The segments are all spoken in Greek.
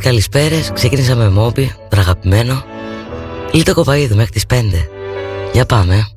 καλησπέρες, ξεκίνησα με μόμπι, το αγαπημένο. Λίτο κοπαίδου μέχρι τις 5. Για πάμε.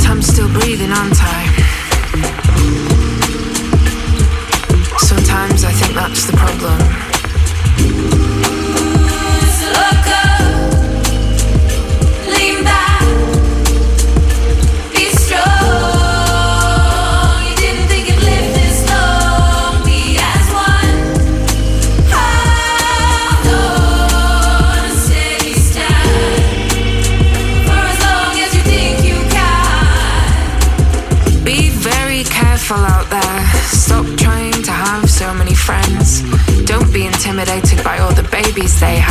time still breathing on time be safe.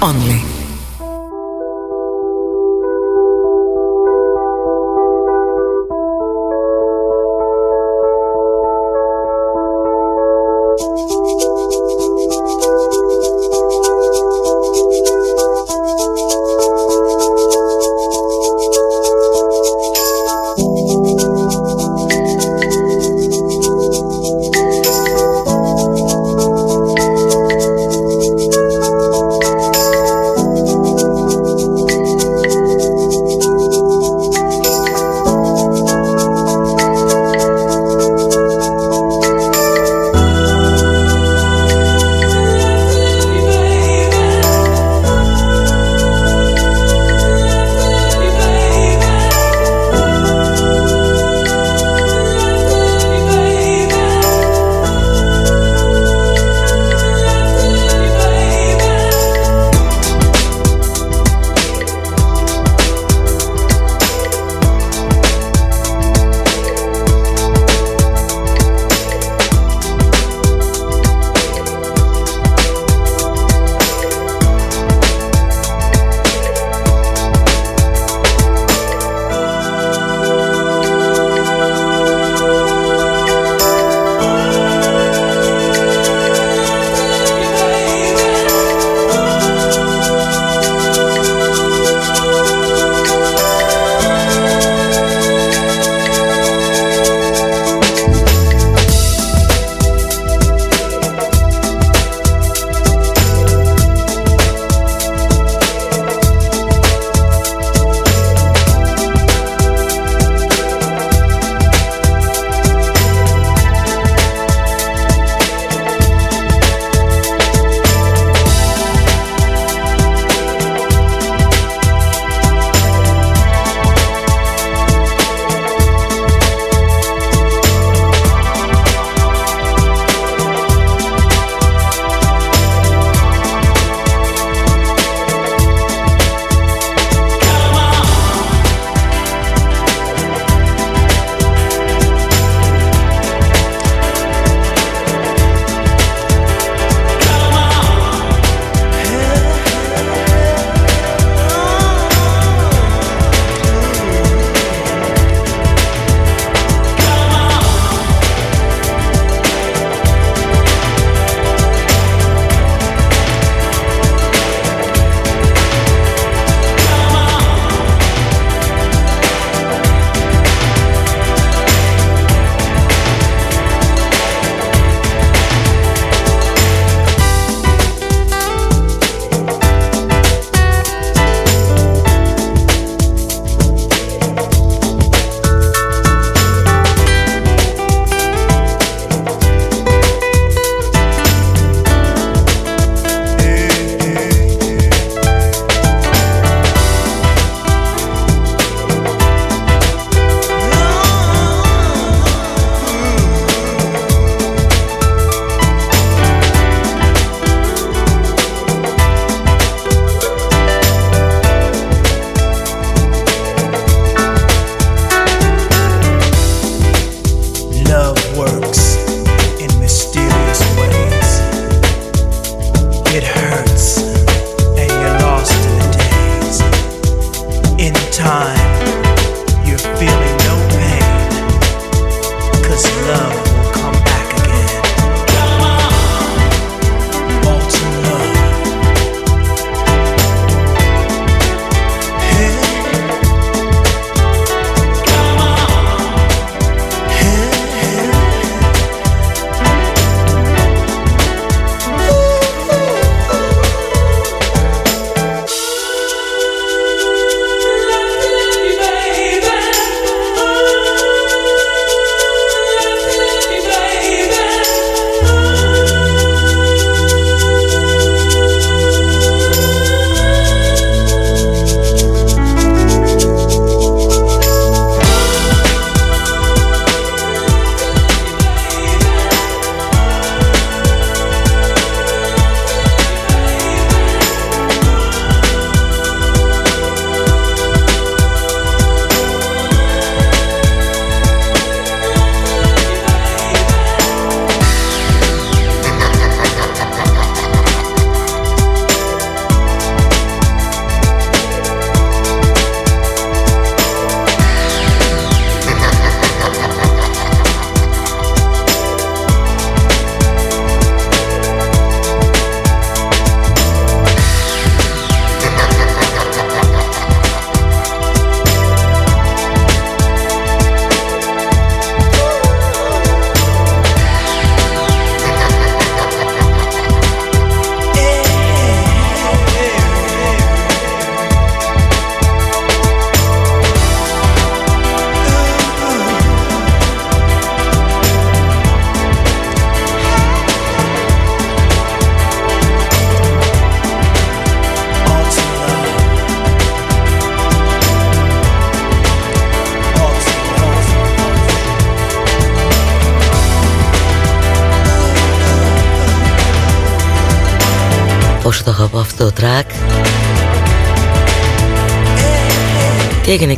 Only.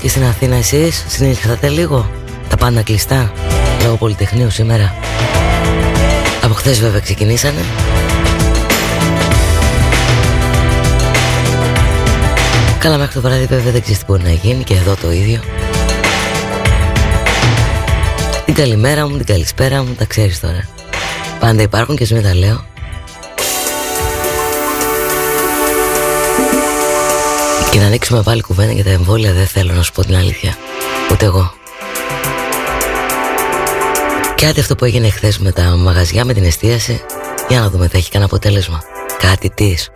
Εκεί στην Αθήνα εσείς, συνήθισατε λίγο; Τα πάντα κλειστά, λόγω Πολυτεχνείου σήμερα. Από χθες βέβαια ξεκινήσανε. Καλά μέχρι το βράδυ βέβαια δεν ξέρεις τι μπορεί να γίνει και εδώ το ίδιο. Την καλημέρα μου, την καλησπέρα μου, τα ξέρεις τώρα. Πάντα υπάρχουν και σου τα λέω να ανοίξουμε πάλι κουβέντα για τα εμβόλια δεν θέλω να σου πω την αλήθεια. Ούτε εγώ. Κάτι αυτό που έγινε χθες με τα μαγαζιά με την εστίαση Για να δούμε θα έχει κανένα αποτέλεσμα. Κάτι της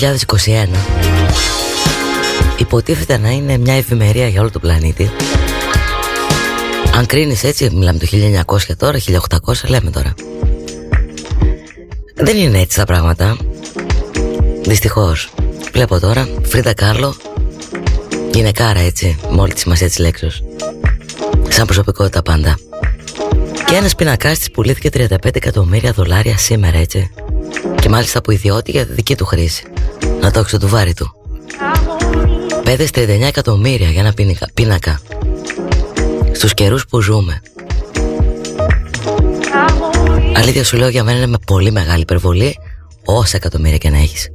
2021 υποτίθεται να είναι μια ευημερία για όλο τον πλανήτη. Αν κρίνεις έτσι, μιλάμε το 1900 τώρα, 1800 λέμε τώρα. Δεν είναι έτσι τα πράγματα. Δυστυχώς. Βλέπω τώρα, Φρίντα Κάρλο. Γυναικάρα έτσι, με όλη τη σημασία της λέξης. Σαν προσωπικότητα πάντα. Και ένας πίνακας της πουλήθηκε 35 εκατομμύρια δολάρια σήμερα έτσι. Και μάλιστα από ιδιότητα για δική του χρήση Να το έξω του βάρη του 5 στα 9 εκατομμύρια για ένα πίνακα στους καιρούς που ζούμε. Αλήθεια σου λέω για μένα είναι με πολύ μεγάλη υπερβολή όσα εκατομμύρια και να έχεις.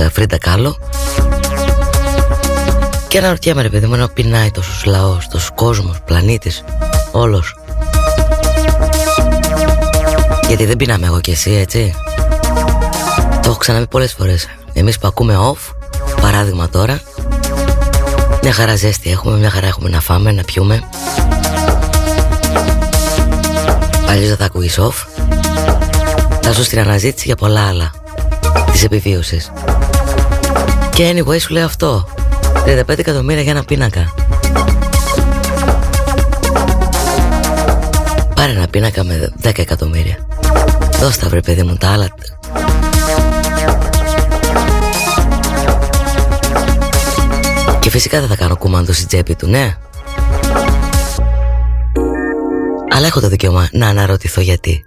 Της Φρίντα Κάλο Και αναρωτιέμαι ρε παιδί μου να πεινάει τόσος λαός Τόσος κόσμος, πλανήτης, όλος. Γιατί δεν πεινάμε εγώ και εσύ έτσι. Το έχω ξαναπεί πολλές φορές. Εμείς που ακούμε off Παράδειγμα τώρα μια χαρά ζέστη έχουμε, μια χαρά έχουμε να φάμε, να πιούμε. Αλλιώς δεν θα ακούγεις off. Θα ζω στην αναζήτηση για πολλά άλλα Της επιβίωσης Και anyway σου λέω αυτό 35 εκατομμύρια για ένα πίνακα Πάρε ένα πίνακα με 10 εκατομμύρια Δώσ' τα βρε παιδί μου τα άλλα Και φυσικά δεν θα κάνω κουμάντο στην τσέπη του, ναι. Αλλά έχω το δικαίωμα να αναρωτηθώ γιατί.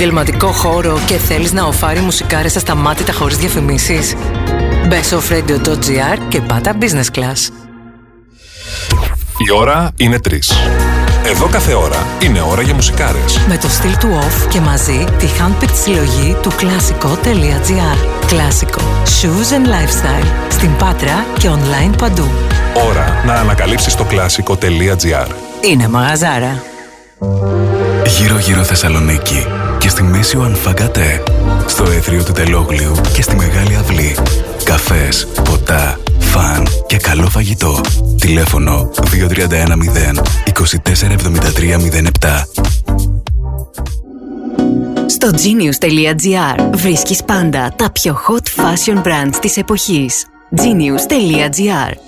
Επαγγελματικό χώρο και θέλεις να οφάρει μουσικάρες ασταμάτητα χωρίς διαφημίσεις; Μπες στο radio.gr και πάτα business class. Η ώρα είναι 3. Εδώ κάθε ώρα είναι ώρα για μουσικάρες. Με το στυλ του off και μαζί τη handpicked συλλογή του κλασικό.gr. Κλασικό. Shoes and lifestyle. Στην Πάτρα και online παντού. Ώρα να ανακαλύψεις το κλασικό.gr. Είναι μαγαζάρα. Γύρω γύρω Θεσσαλονίκη και στη μέση ο Ανφαγκατέ. Στο έθριο του Τελόγλιου και στη Μεγάλη Αυλή. Καφές, ποτά, φαν και καλό φαγητό. Τηλέφωνο 2310 247307. Στο genius.gr βρίσκεις πάντα τα πιο hot fashion brands της εποχής. genius.gr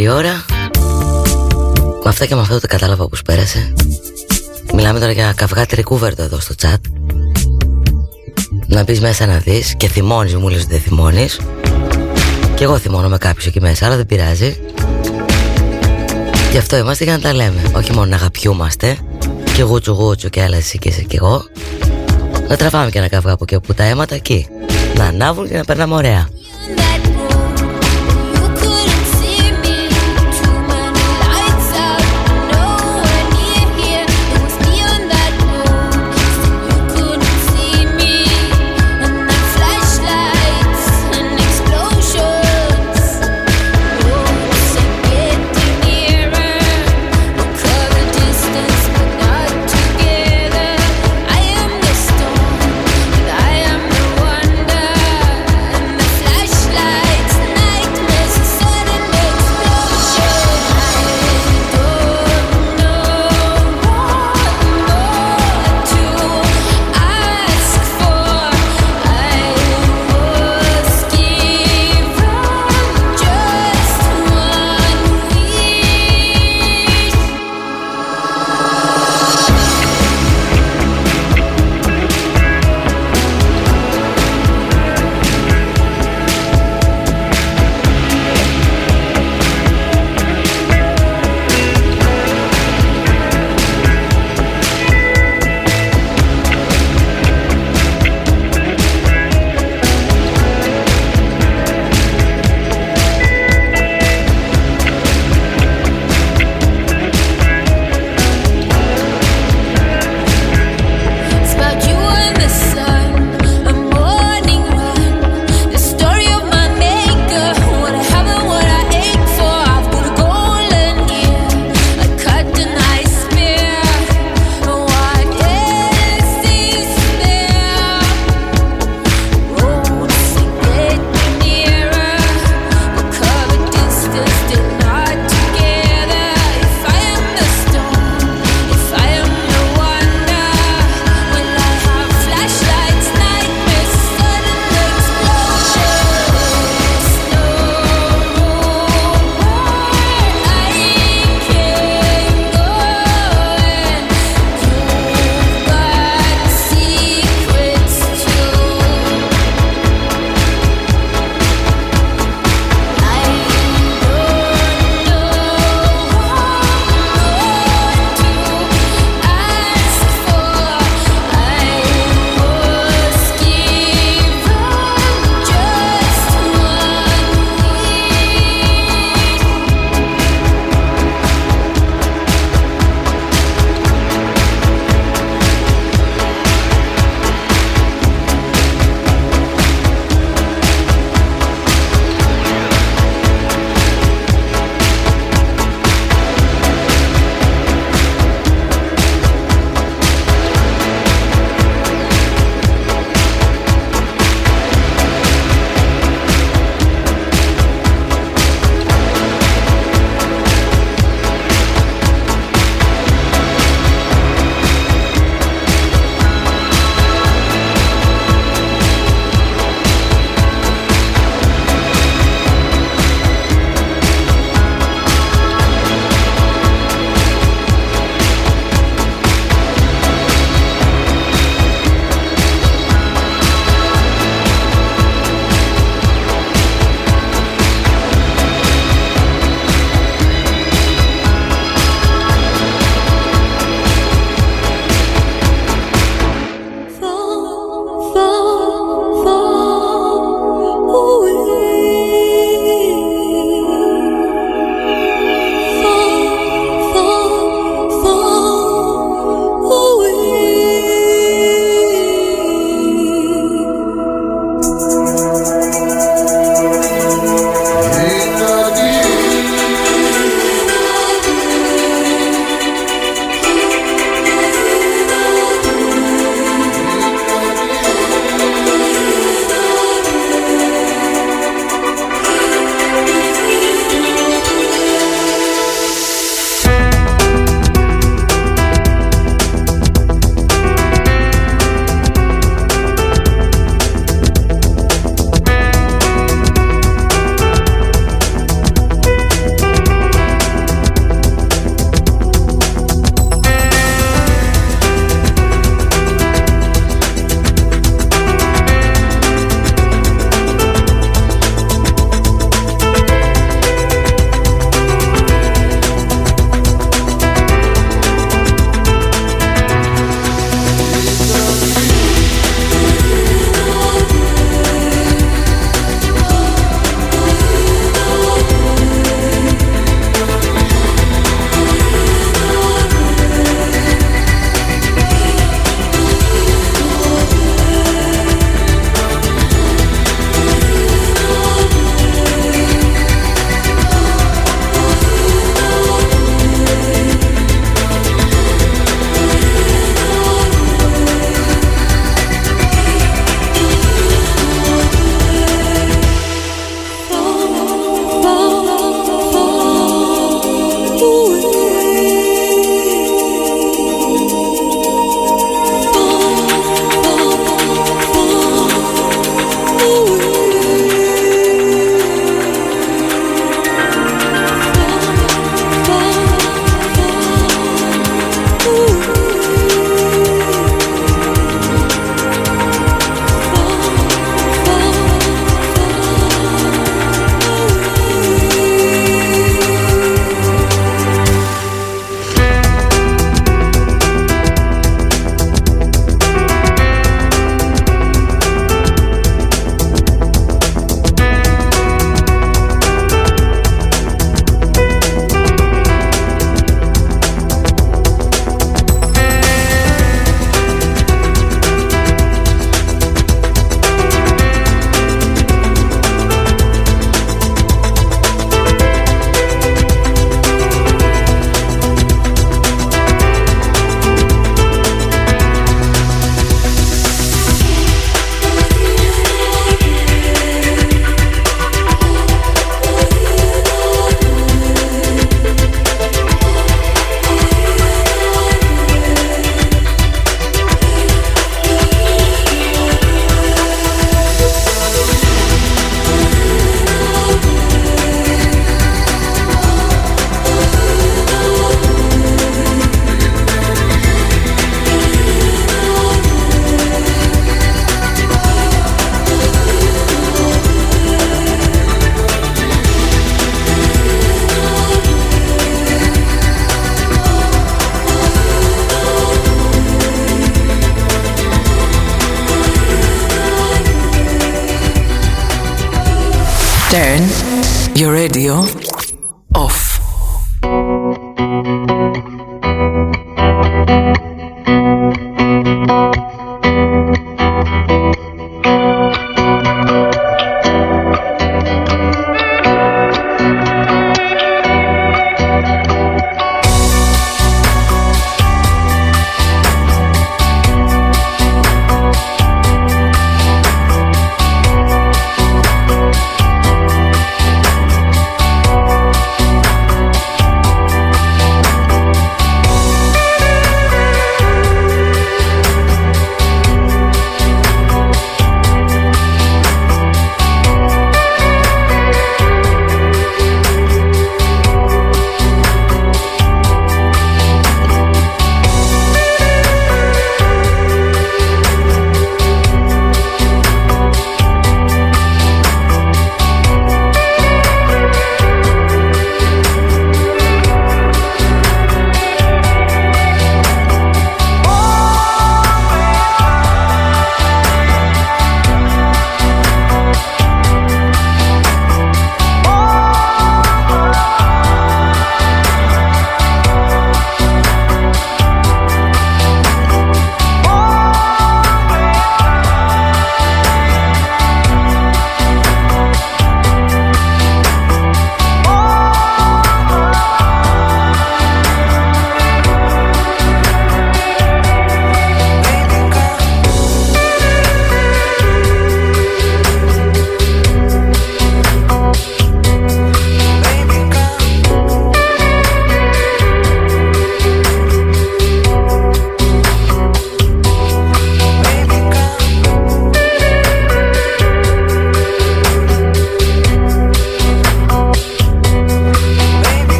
Δεύτερη ώρα Με αυτά και με αυτό το κατάλαβα πως πέρασε Μιλάμε τώρα για καυγά τρικούβερτο εδώ στο chat να μπεις μέσα να δεις και θυμώνεις, μου λες ότι δεν θυμώνεις. Και εγώ θυμώνω με κάποιου εκεί μέσα, αλλά δεν πειράζει. Γι' αυτό είμαστε για να τα λέμε. Όχι μόνο να αγαπιούμαστε και γούτσου γούτσου και άλλα εσύ και εσύ και εγώ. Να τραβάμε και ένα καυγά από εκεί που τα αίματα εκεί. Να ανάβουν και να περνάμε ωραία.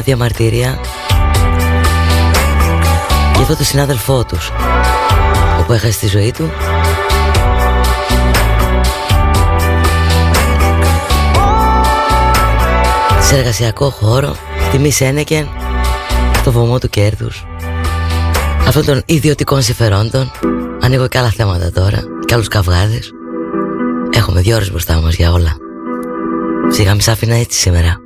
Μια διαμαρτυρία Για αυτό το συνάδελφό τους Όπου έχασε τη ζωή του. Σε εργασιακό χώρο Τιμή Σένεκεν το βωμό του κέρδους. Αυτών των ιδιωτικών συμφερόντων. Ανοίγω και άλλα θέματα τώρα και άλλους καυγάδες. Έχουμε δύο ώρες μπροστά μας για όλα. Σιγά μη σ' άφηνα έτσι σήμερα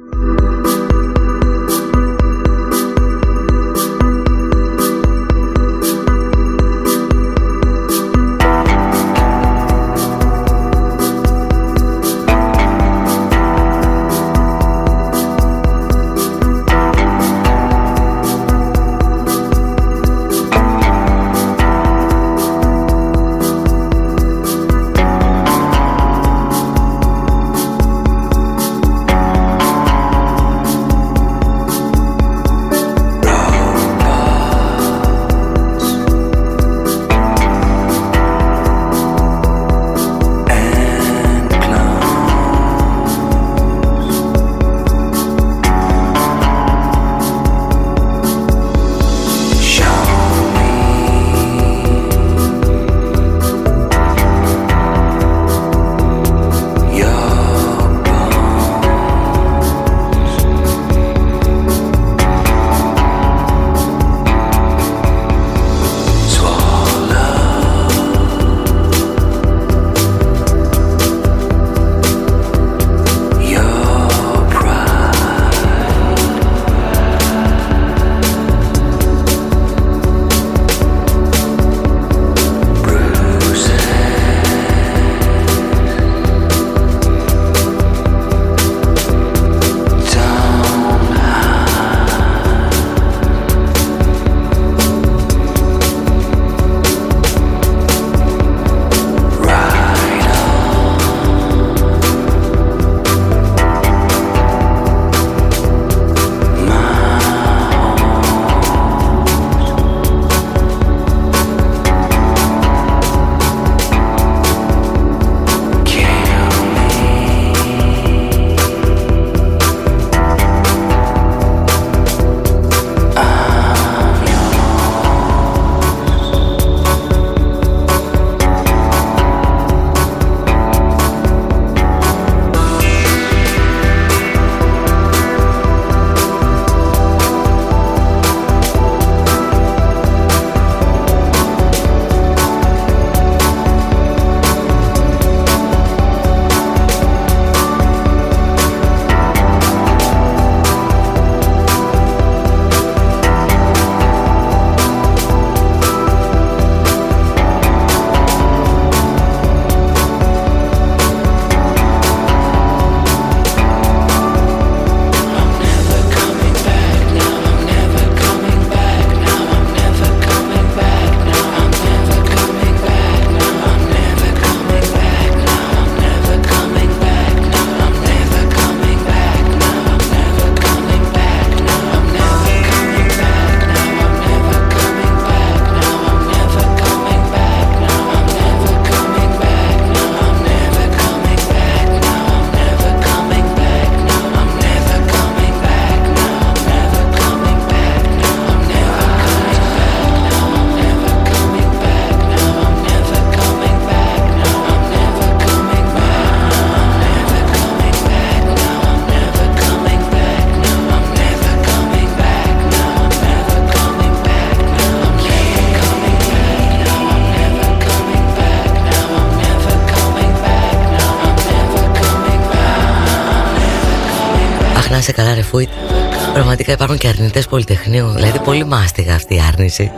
υπάρχουν και αρνητές πολυτεχνείου. Δηλαδή πολύ μάστιγα αυτή η άρνηση.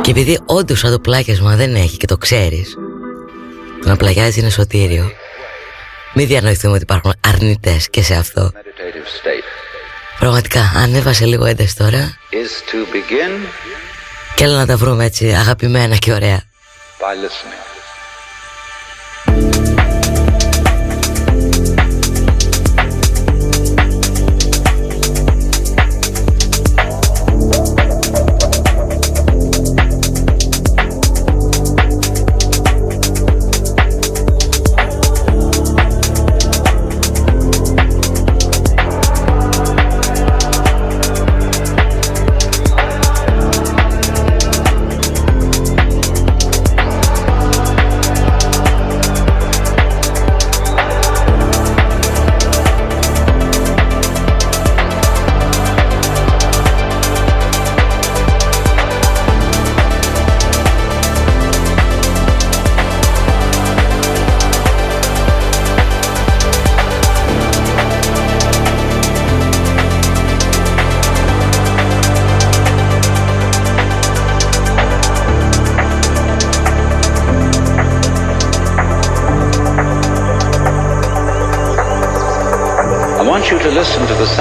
Και επειδή όντως σαν το πλάκιασμα δεν έχει και το ξέρεις Το να πλαγιάζεις είναι σωτήριο Μην διανοηθούμε ότι υπάρχουν αρνητές και σε αυτό. Πραγματικά ανέβασε λίγο ένταση τώρα. Και έλα να τα βρούμε έτσι αγαπημένα και ωραία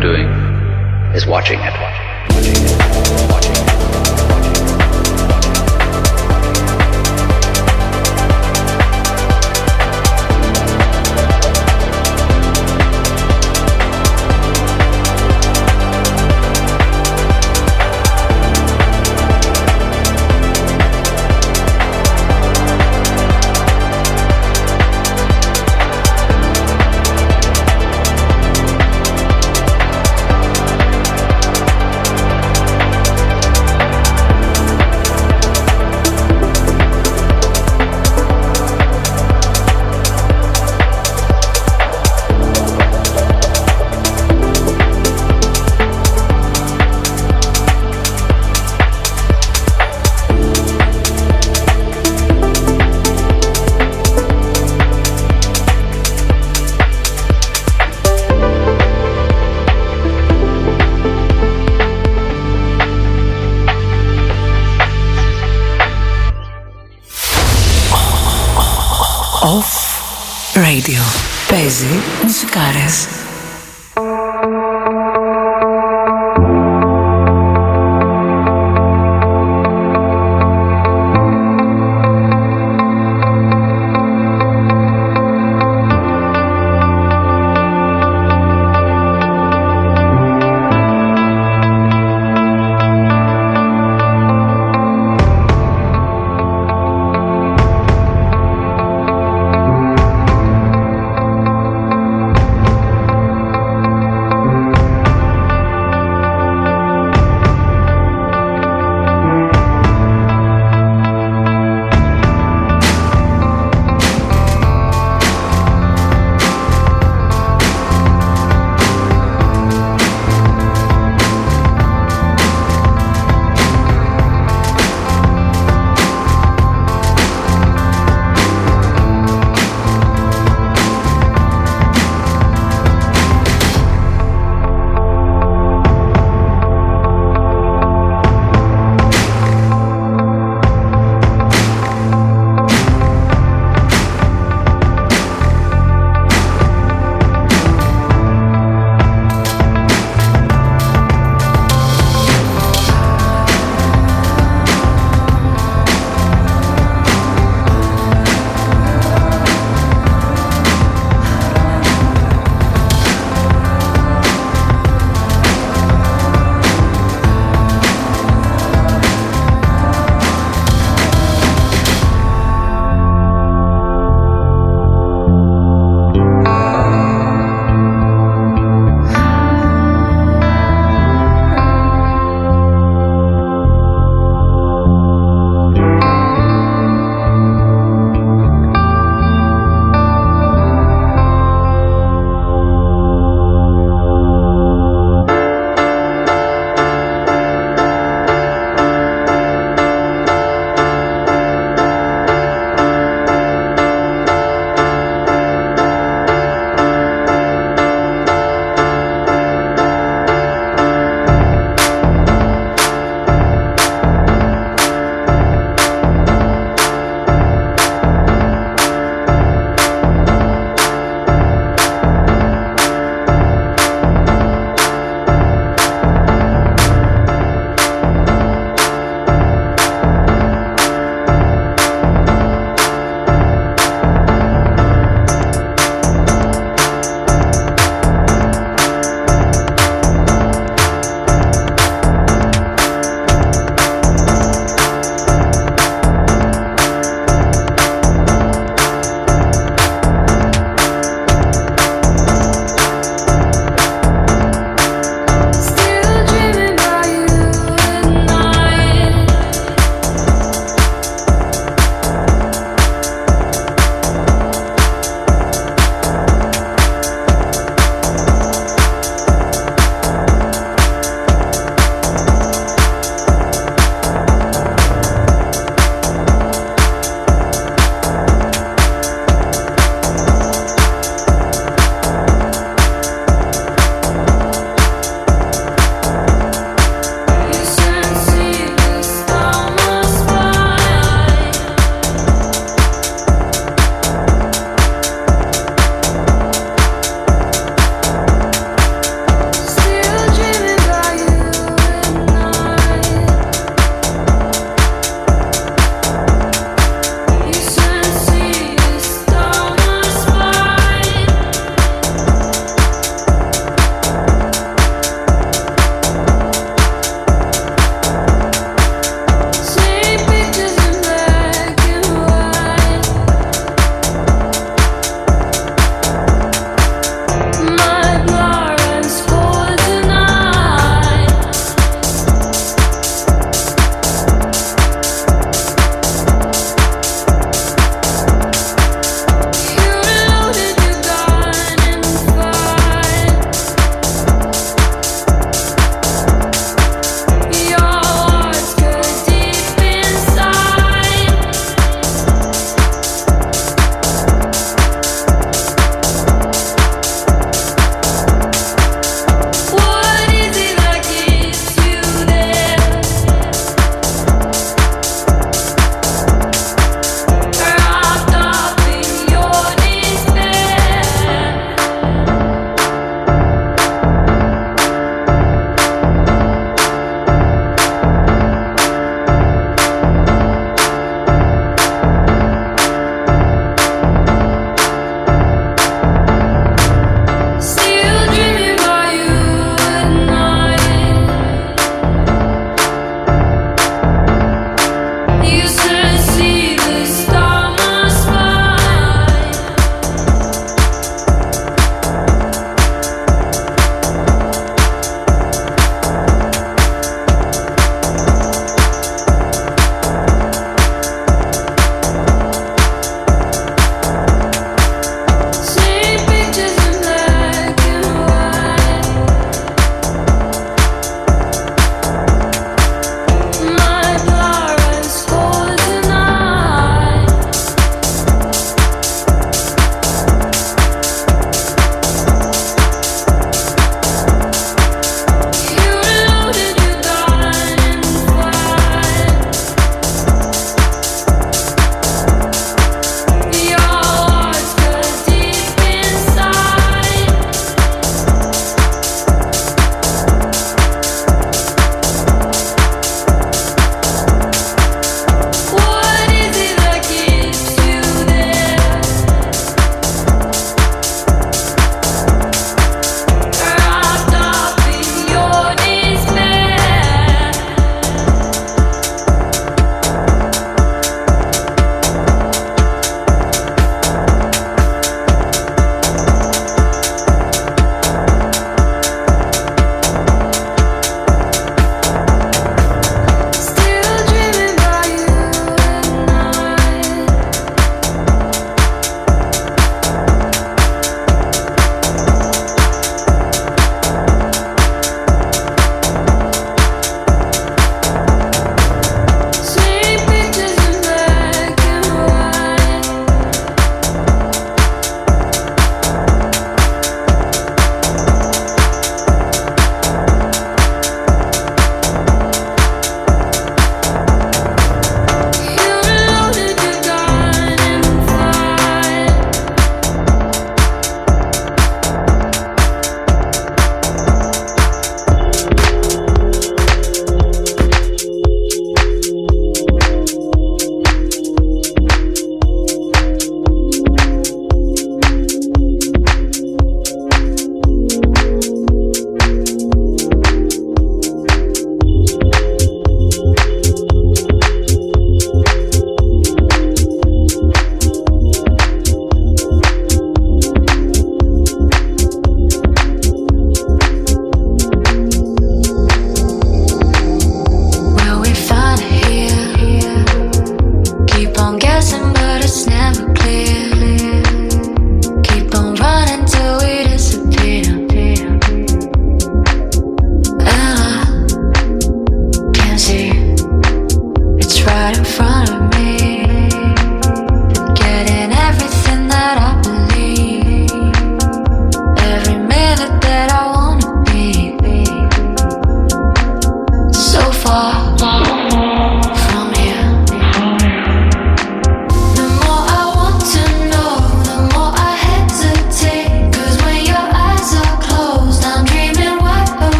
Doing is watching it. Παίζει μουσικάρες.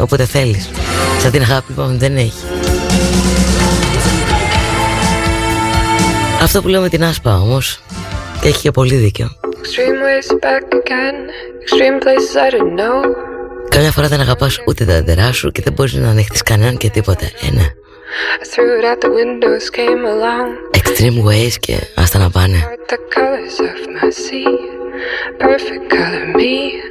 όποτε θέλεις. Σαν την αγάπη που δεν έχει. Αυτό που λέω με την άσπα όμως Έχει και πολύ δίκιο. Καμιά φορά δεν αγαπάς ούτε τα αντερά σου Και δεν μπορείς να ανέχτεις κανέναν και τίποτα Ένα ε, Extreme ways και άστα να πάνε. Perfect color me.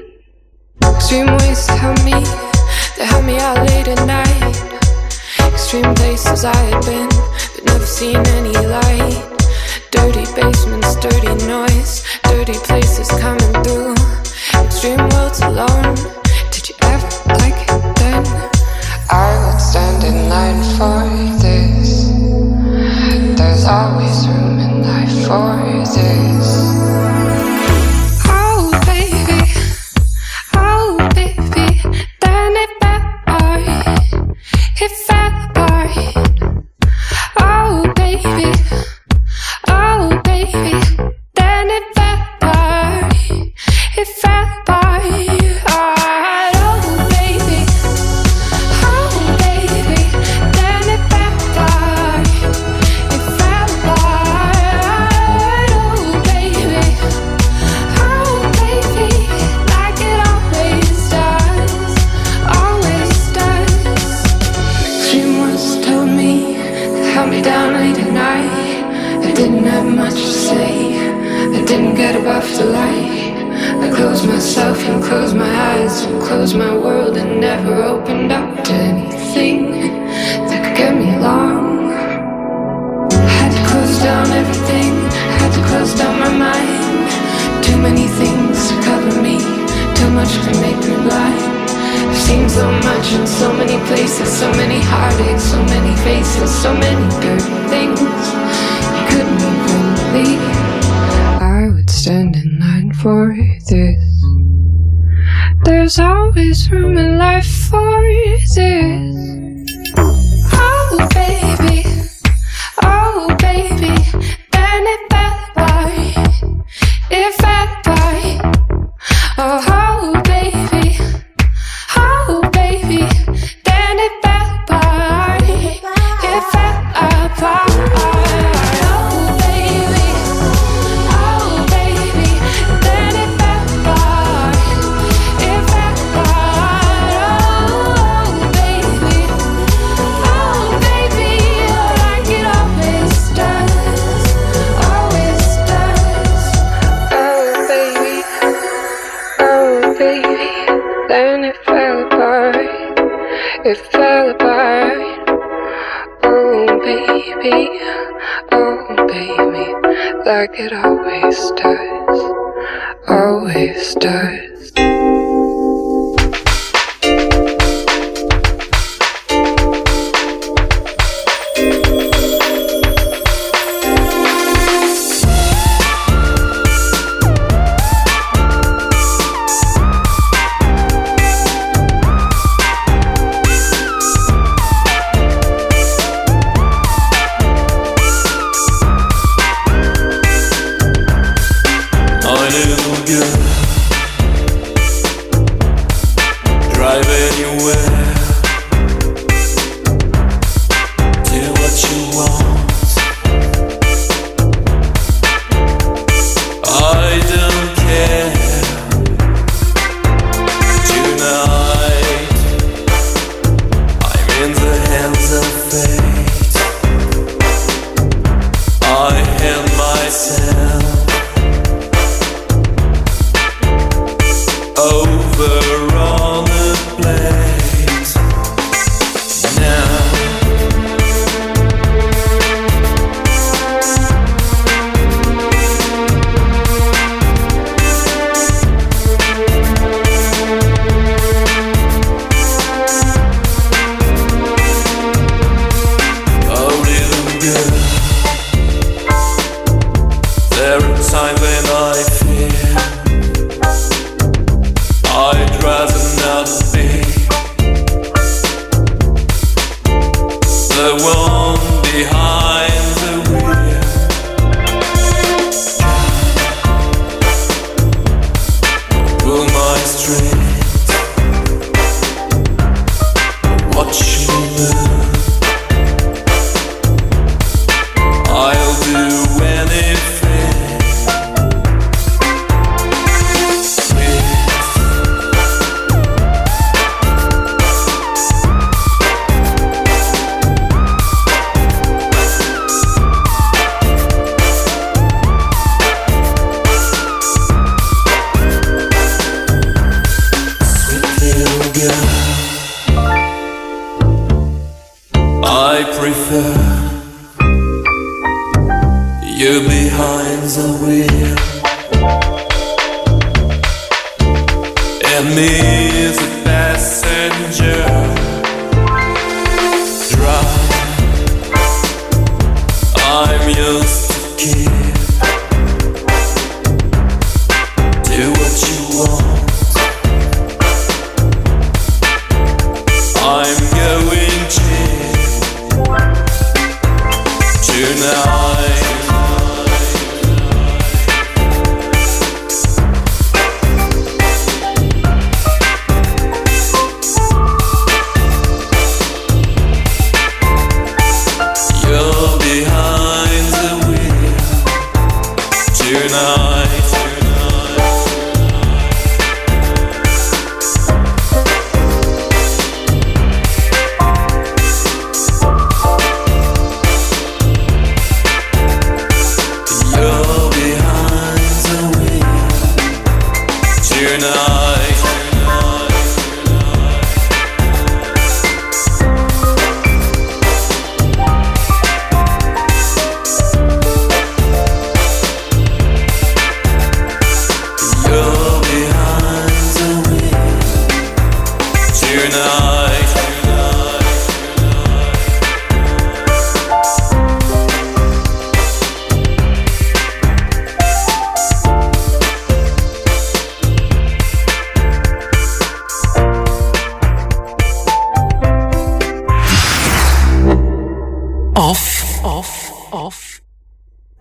room and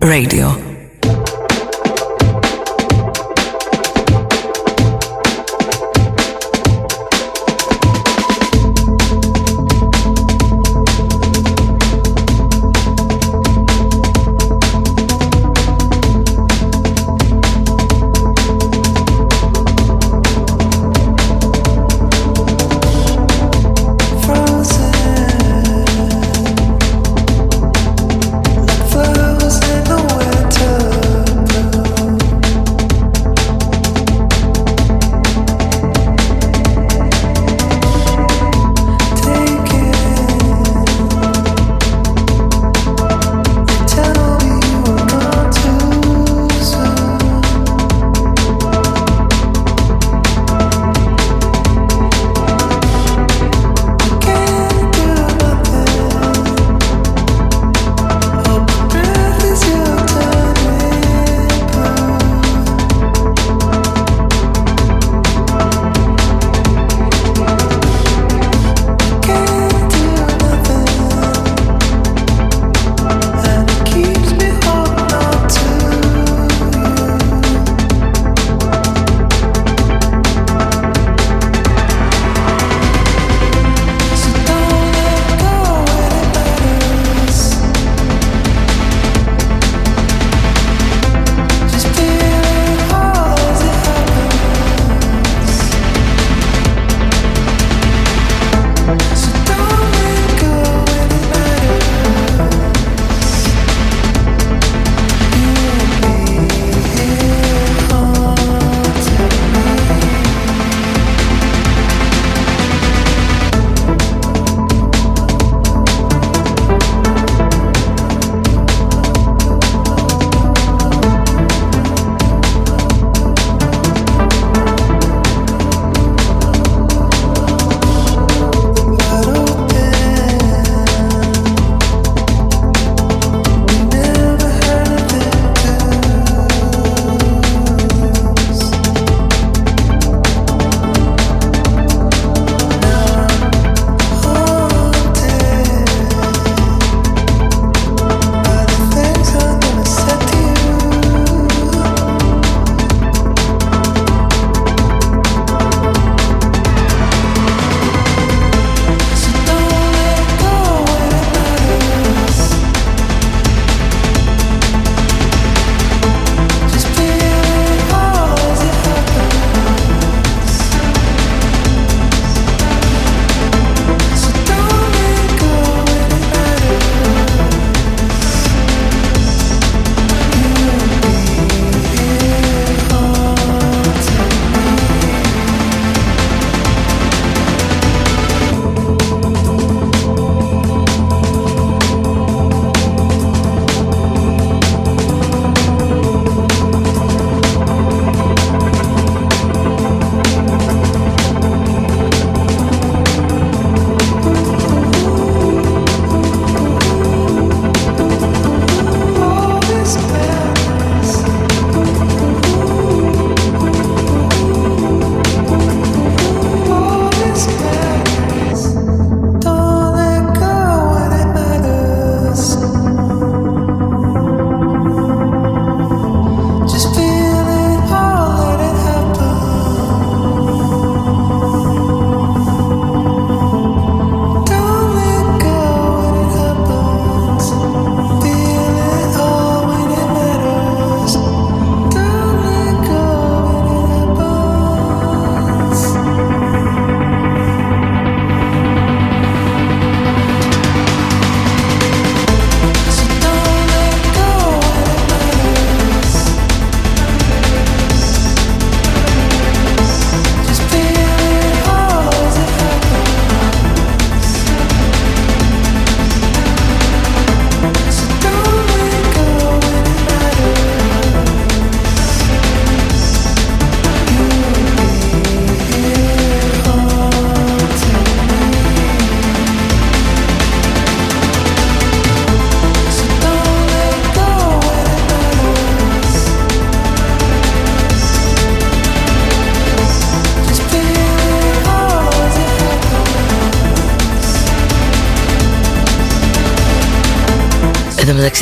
Radio.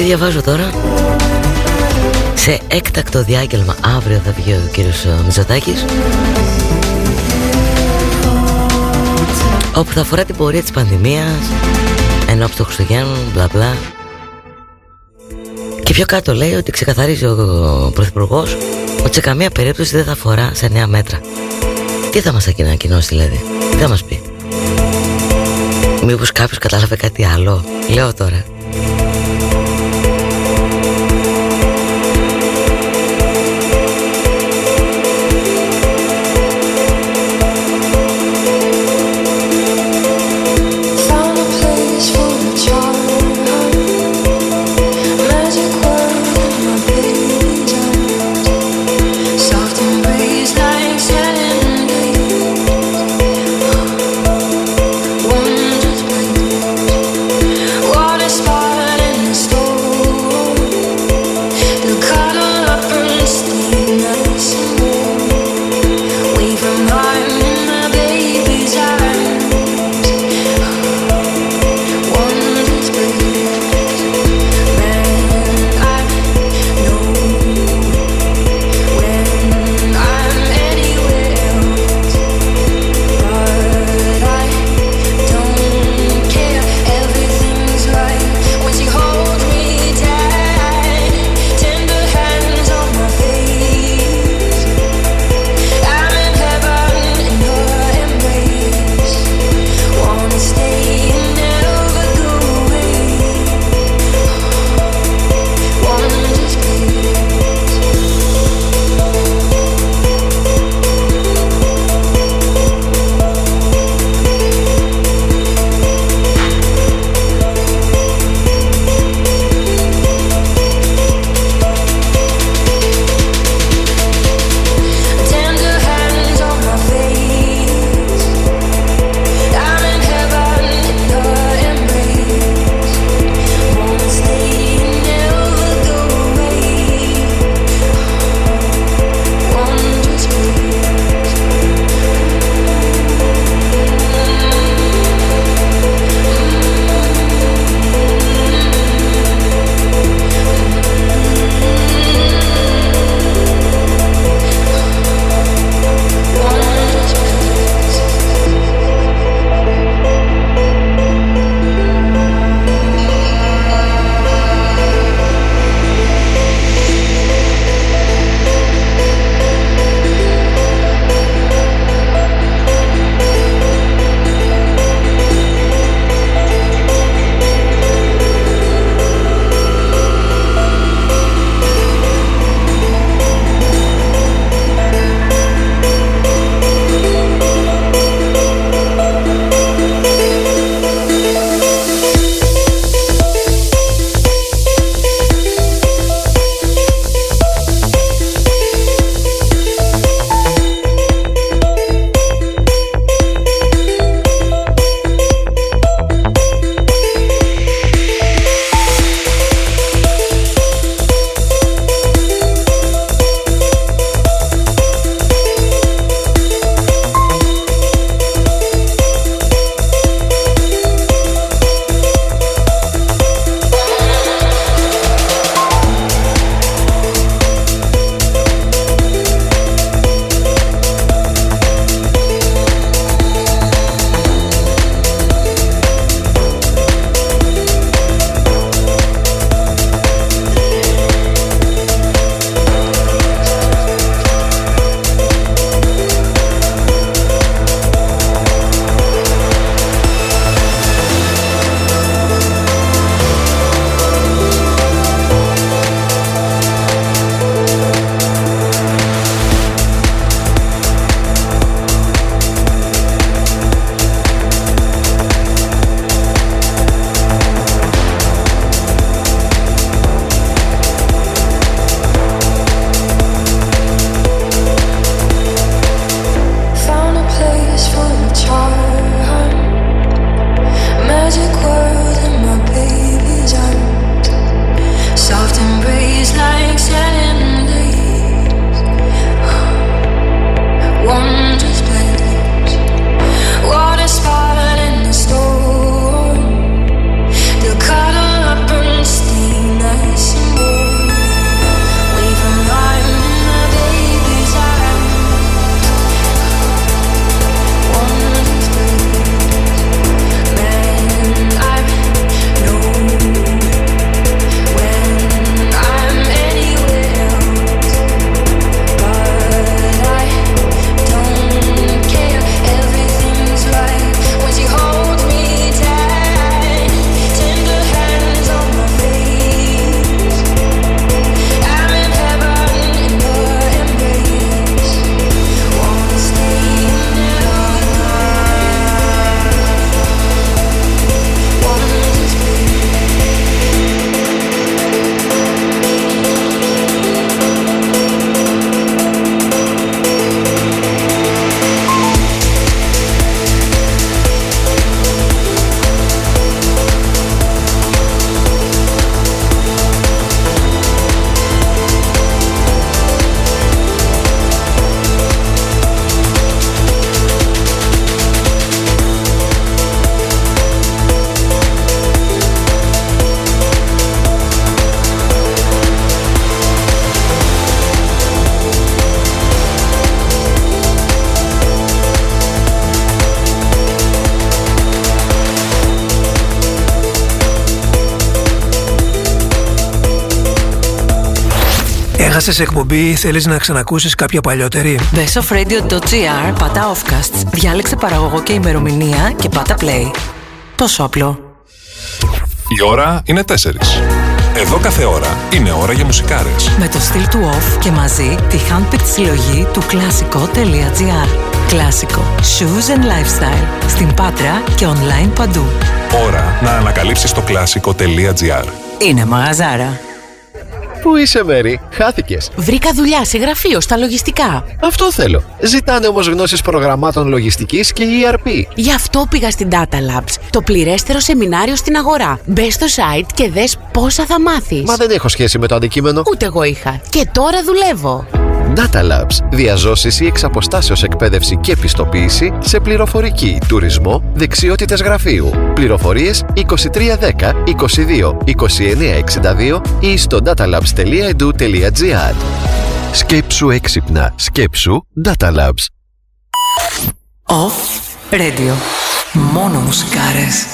Διαβάζω τώρα σε έκτακτο διάγγελμα αύριο θα βγει ο κύριος ε, Μητσοτάκης όπου θα αφορά την πορεία της πανδημίας ενώπιση των Χριστουγέννων, μπλα μπλα και πιο κάτω λέει ότι ξεκαθαρίζει ο Πρωθυπουργός ότι σε καμία περίπτωση δεν θα αφορά σε νέα μέτρα. Τι θα μας ανακοινώσει δηλαδή, τι θα μας πει; Μήπως κάποιος κατάλαβε κάτι άλλο, λέω τώρα. Σε εκπομπή, θέλεις να ξανακούσεις κάποια παλιότερη; bestofradio.gr, πατά offcasts, διάλεξε παραγωγό και ημερομηνία και πάτα play. Τόσο απλό. Η ώρα είναι 4. Εδώ κάθε ώρα είναι ώρα για μουσικάρες. Με το στυλ του off και μαζί τη handpicked συλλογή του κλασικό.gr. Κλασικό. Shoes and lifestyle. Στην Πάτρα και online παντού. Ώρα να ανακαλύψεις το κλασικό.gr. Είναι μαγαζάρα. Πού είσαι, Μέρι, χάθηκες. Βρήκα δουλειά σε γραφείο στα λογιστικά. Αυτό θέλω. Ζητάνε όμως γνώσεις προγραμμάτων λογιστικής και ERP. Γι' αυτό πήγα στην Data Labs, το πληρέστερο σεμινάριο στην αγορά. Μπες στο site και δες πόσα θα μάθεις. Μα δεν έχω σχέση με το αντικείμενο. Ούτε εγώ είχα. Και τώρα δουλεύω. Data Labs. Διαζώσεις ή εξαποστάσεως εκπαίδευση και επιστοποίηση σε πληροφορική, τουρισμό, δεξιότητες γραφείου. Πληροφορίες 2310 22 2962 ή στο datalabs.edu.gr. Σκέψου έξυπνα. Σκέψου Data Labs. Off Radio. Μόνο μουσικάρες.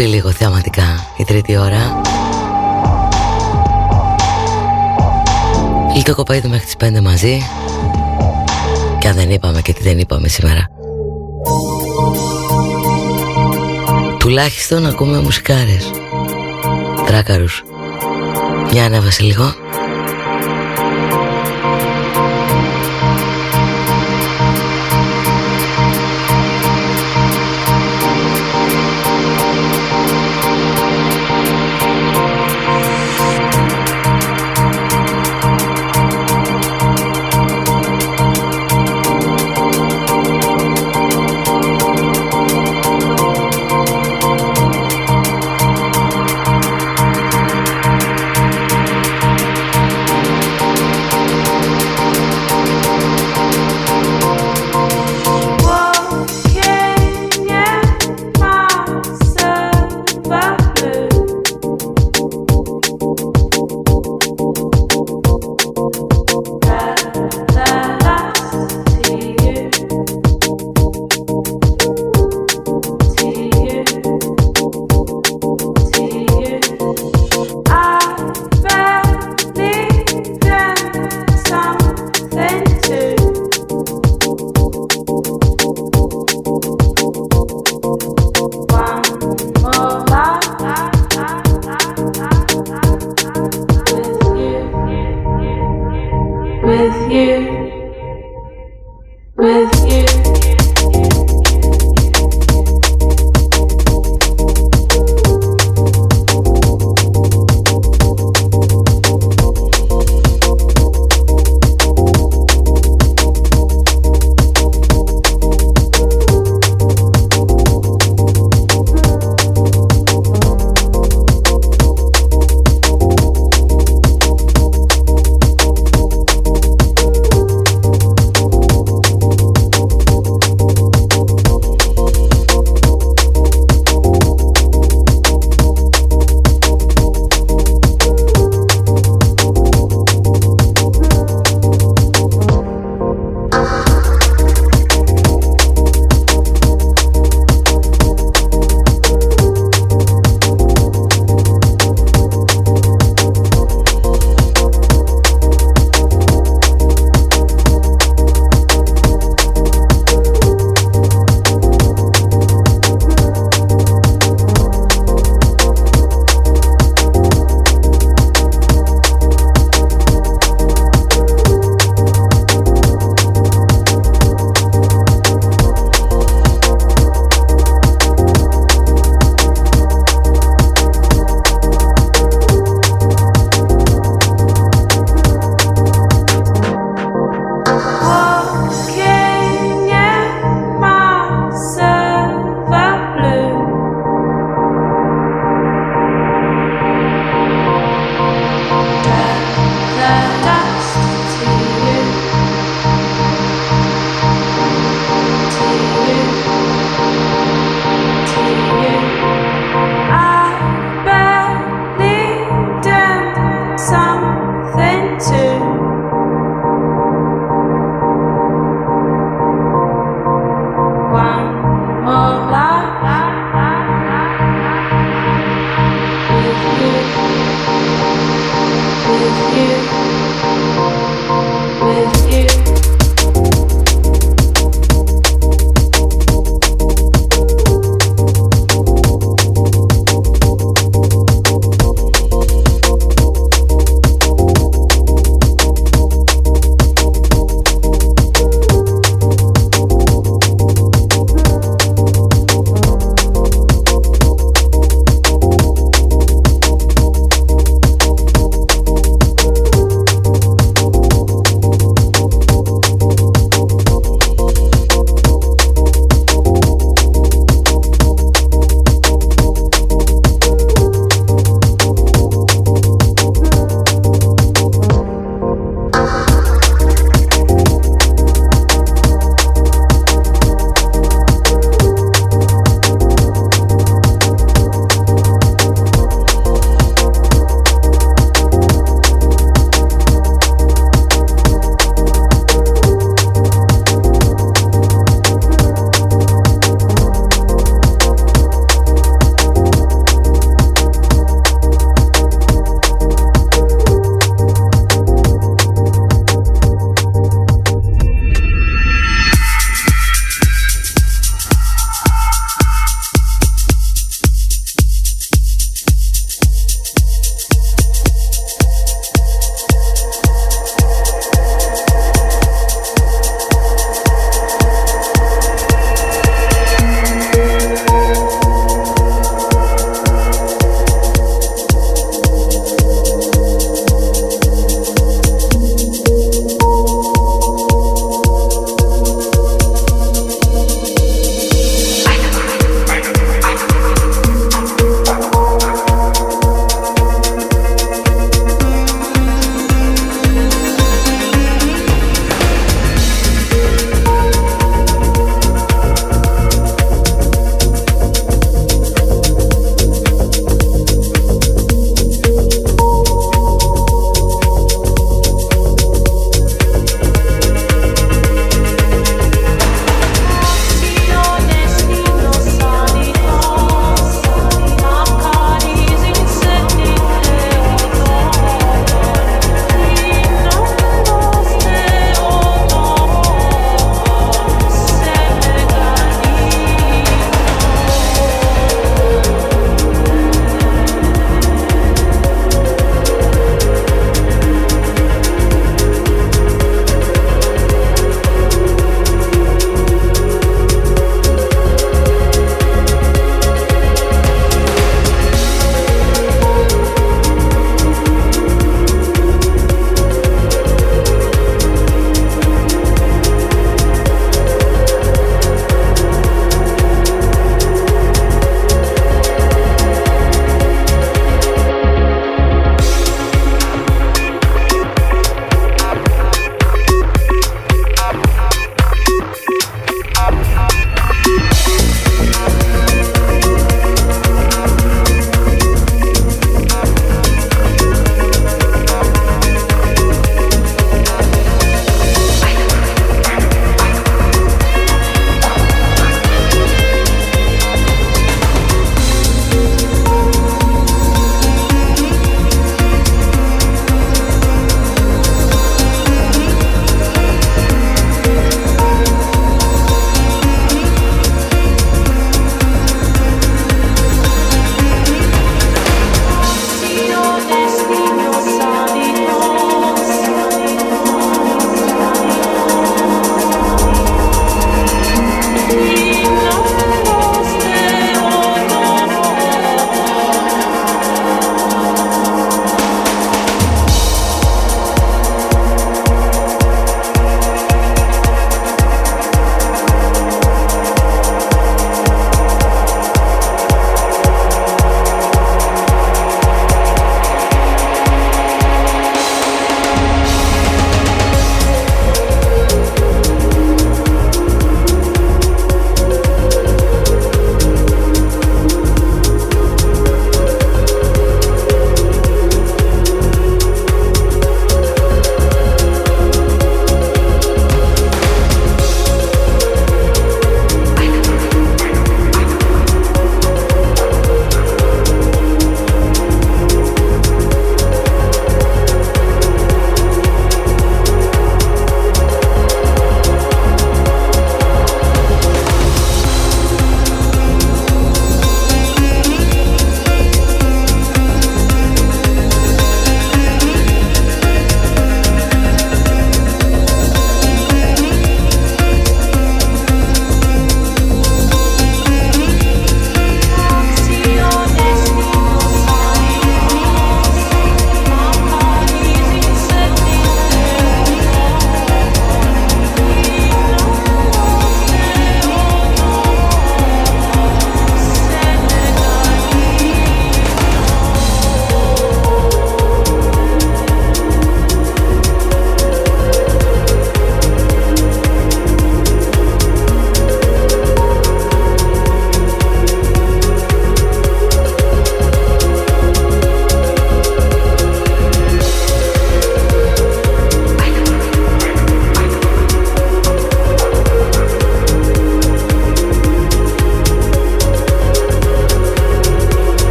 Ας μπει λίγο θεαματικά η τρίτη ώρα. Λίτο κοπαίδι μέχρι τις 5 μαζί. Και αν δεν είπαμε και τι δεν είπαμε σήμερα. Τουλάχιστον ακούμε μουσικάρες. Τράκαρους. Για ανέβασε λίγο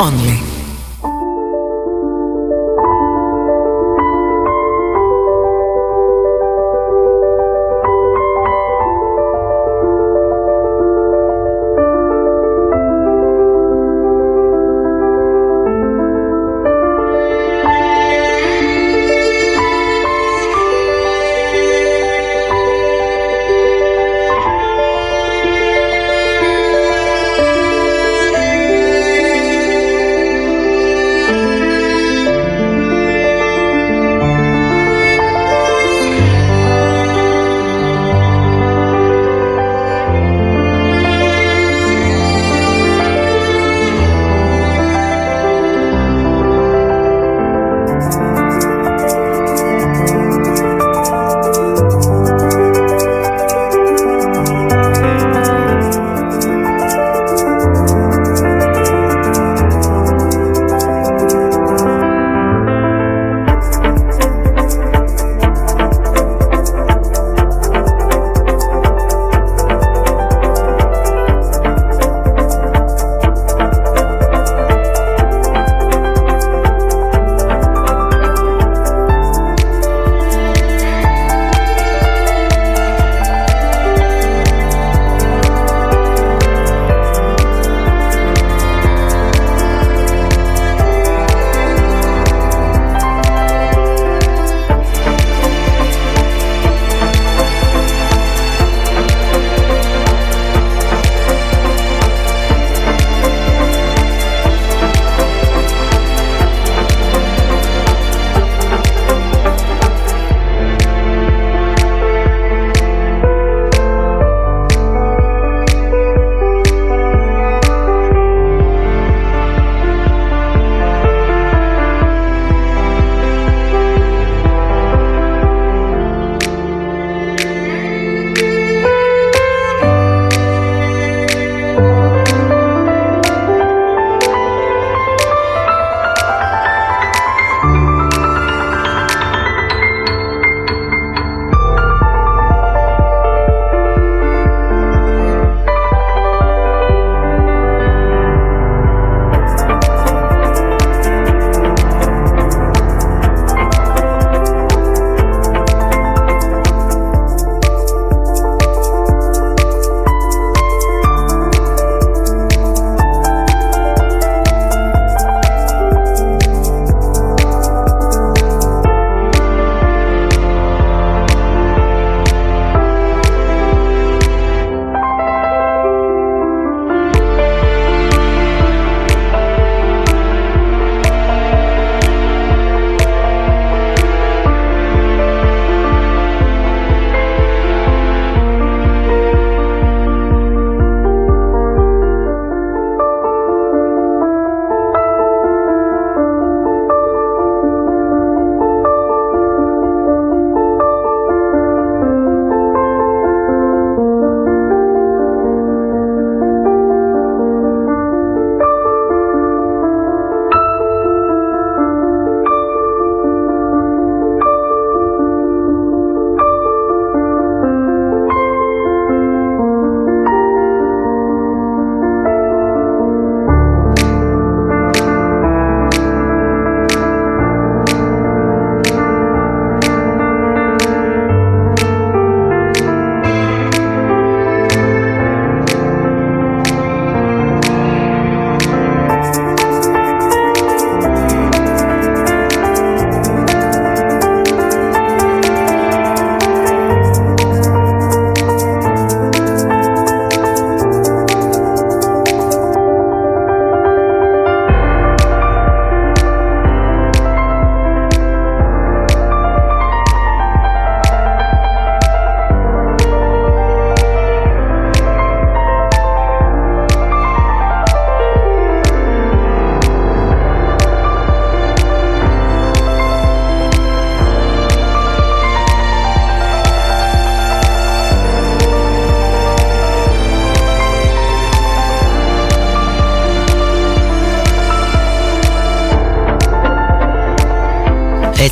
only.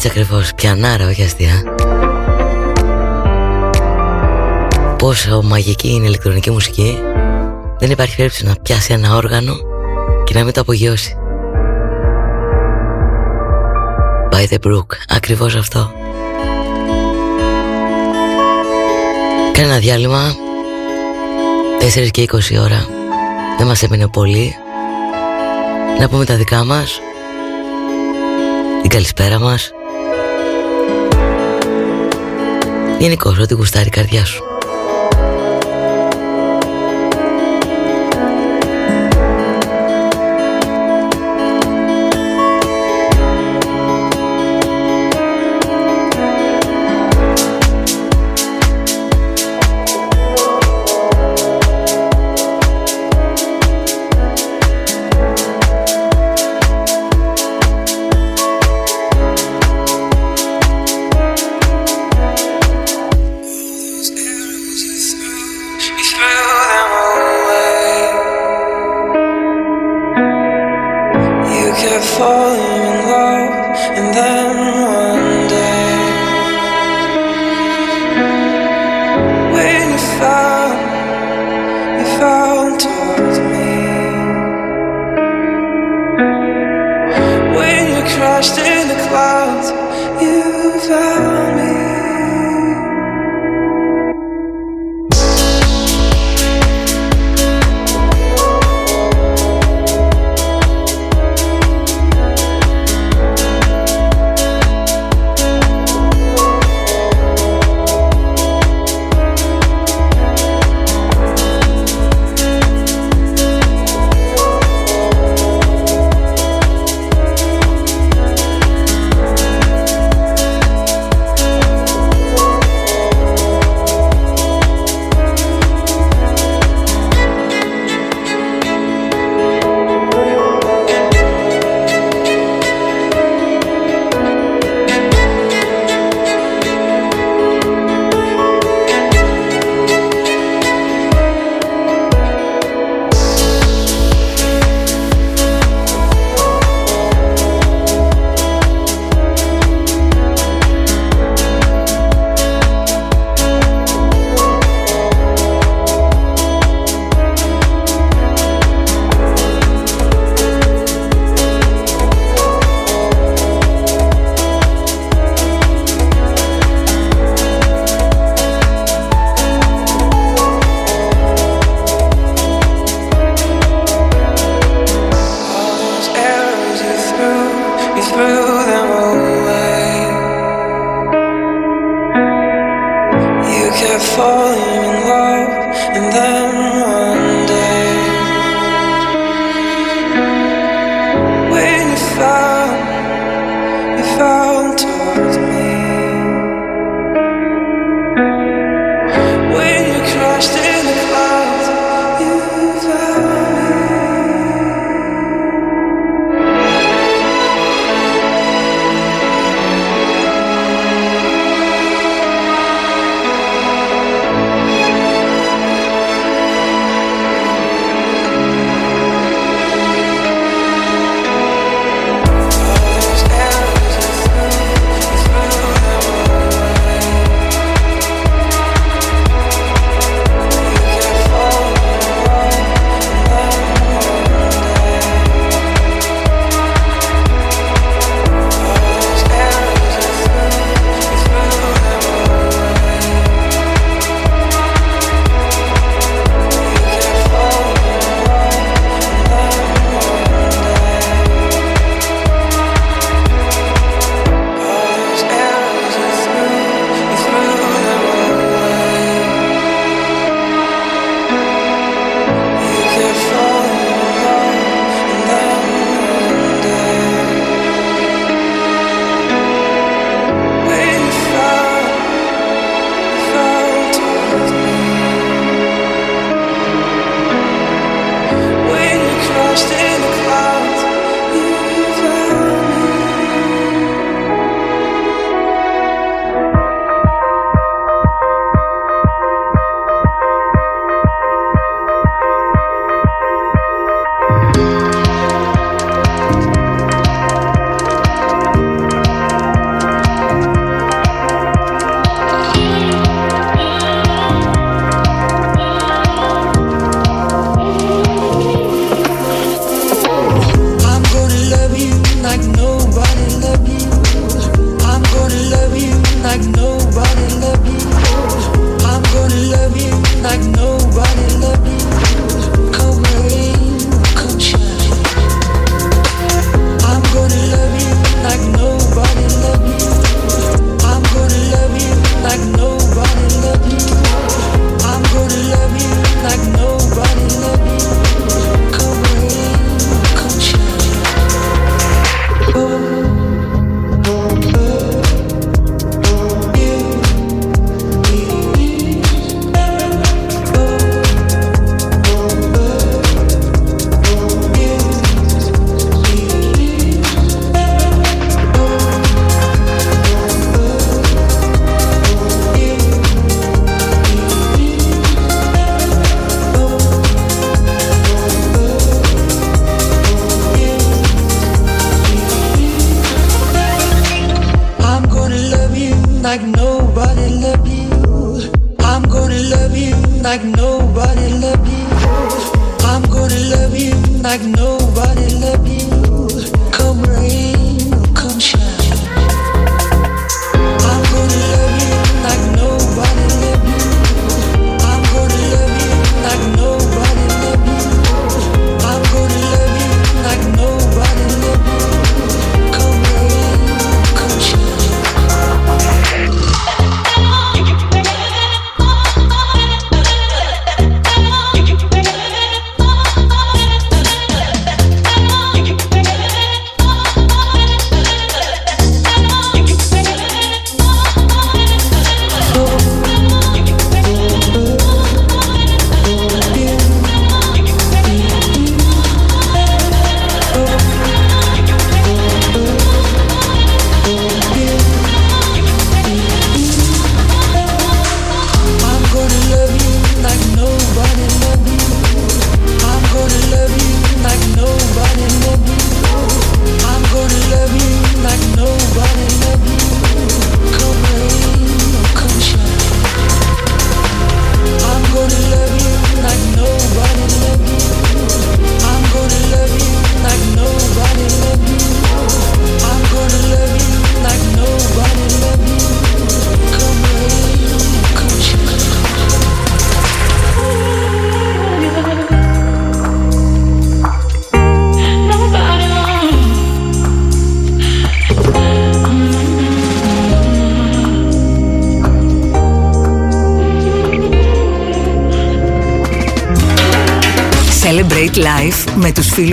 Έτσι ακριβώς, πιανάρα, όχι αστεία. Πόσο μαγική είναι η ηλεκτρονική μουσική. Δεν υπάρχει περίπτωση να πιάσει ένα όργανο και να μην το απογειώσει. By the brook, ακριβώς αυτό. Κάνε ένα διάλειμμα. 4 και 20 ώρα. Δεν μας έμεινε πολύ. Να πούμε τα δικά μας. Την καλησπέρα μας Γενικώς ό,τι γουστάρει η καρδιά σου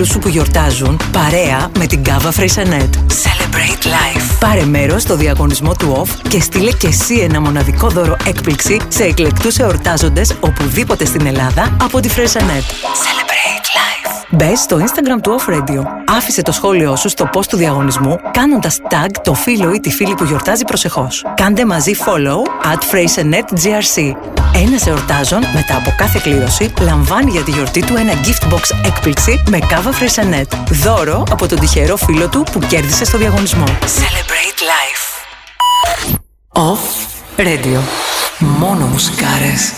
φίλους σου που γιορτάζουν παρέα με την Κάβα Freixenet. Celebrate Life. Πάρε μέρος στο διαγωνισμό του OFF και στείλε και εσύ ένα μοναδικό δώρο έκπληξη σε εκλεκτούς εορτάζοντες οπουδήποτε στην Ελλάδα από τη Freixenet. Celebrate Life. Μπες στο Instagram του Off Radio. Άφησε το σχόλιο σου στο post του διαγωνισμού κάνοντας tag το φίλο ή τη φίλη που γιορτάζει προσεχώς. Κάντε μαζί follow at GRC. Ένας εορτάζων μετά από κάθε κλήρωση λαμβάνει για τη γιορτή του ένα gift box έκπληξη με κάβα Freixenet. Δώρο από τον τυχερό φίλο του που κέρδισε στο διαγωνισμό. Celebrate life. Off Radio. Μόνο μουσικάρες.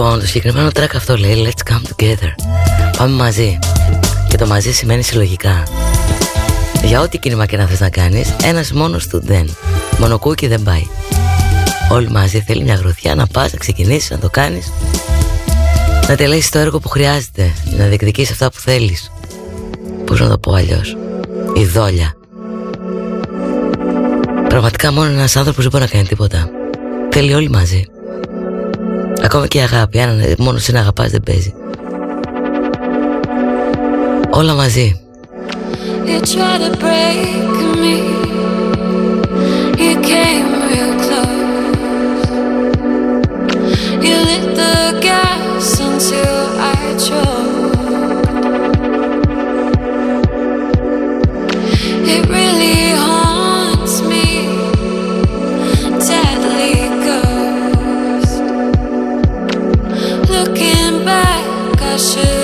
Λοιπόν, το συγκεκριμένο track αυτό λέει Let's come together. Πάμε μαζί. Και το μαζί σημαίνει συλλογικά. Για ό,τι κίνημα και να θες να κάνεις, ένας μόνος του δεν. Μονοκούκι δεν πάει. Όλοι μαζί θέλει μια γροθιά να πας, να ξεκινήσεις, να το κάνεις. Να τελέσεις το έργο που χρειάζεται, να διεκδικήσεις αυτά που θέλεις. Πώς να το πω αλλιώς; Η δόλια. Πραγματικά μόνο ένας άνθρωπος δεν μπορεί να κάνει τίποτα. Θέλει όλοι μαζί. Ακόμα και η αγάπη, αν μόνο σε να αγαπάς δεν παίζει. Όλα μαζί. You tried to break me. You came real close. You lit the gas until I choked. It really precious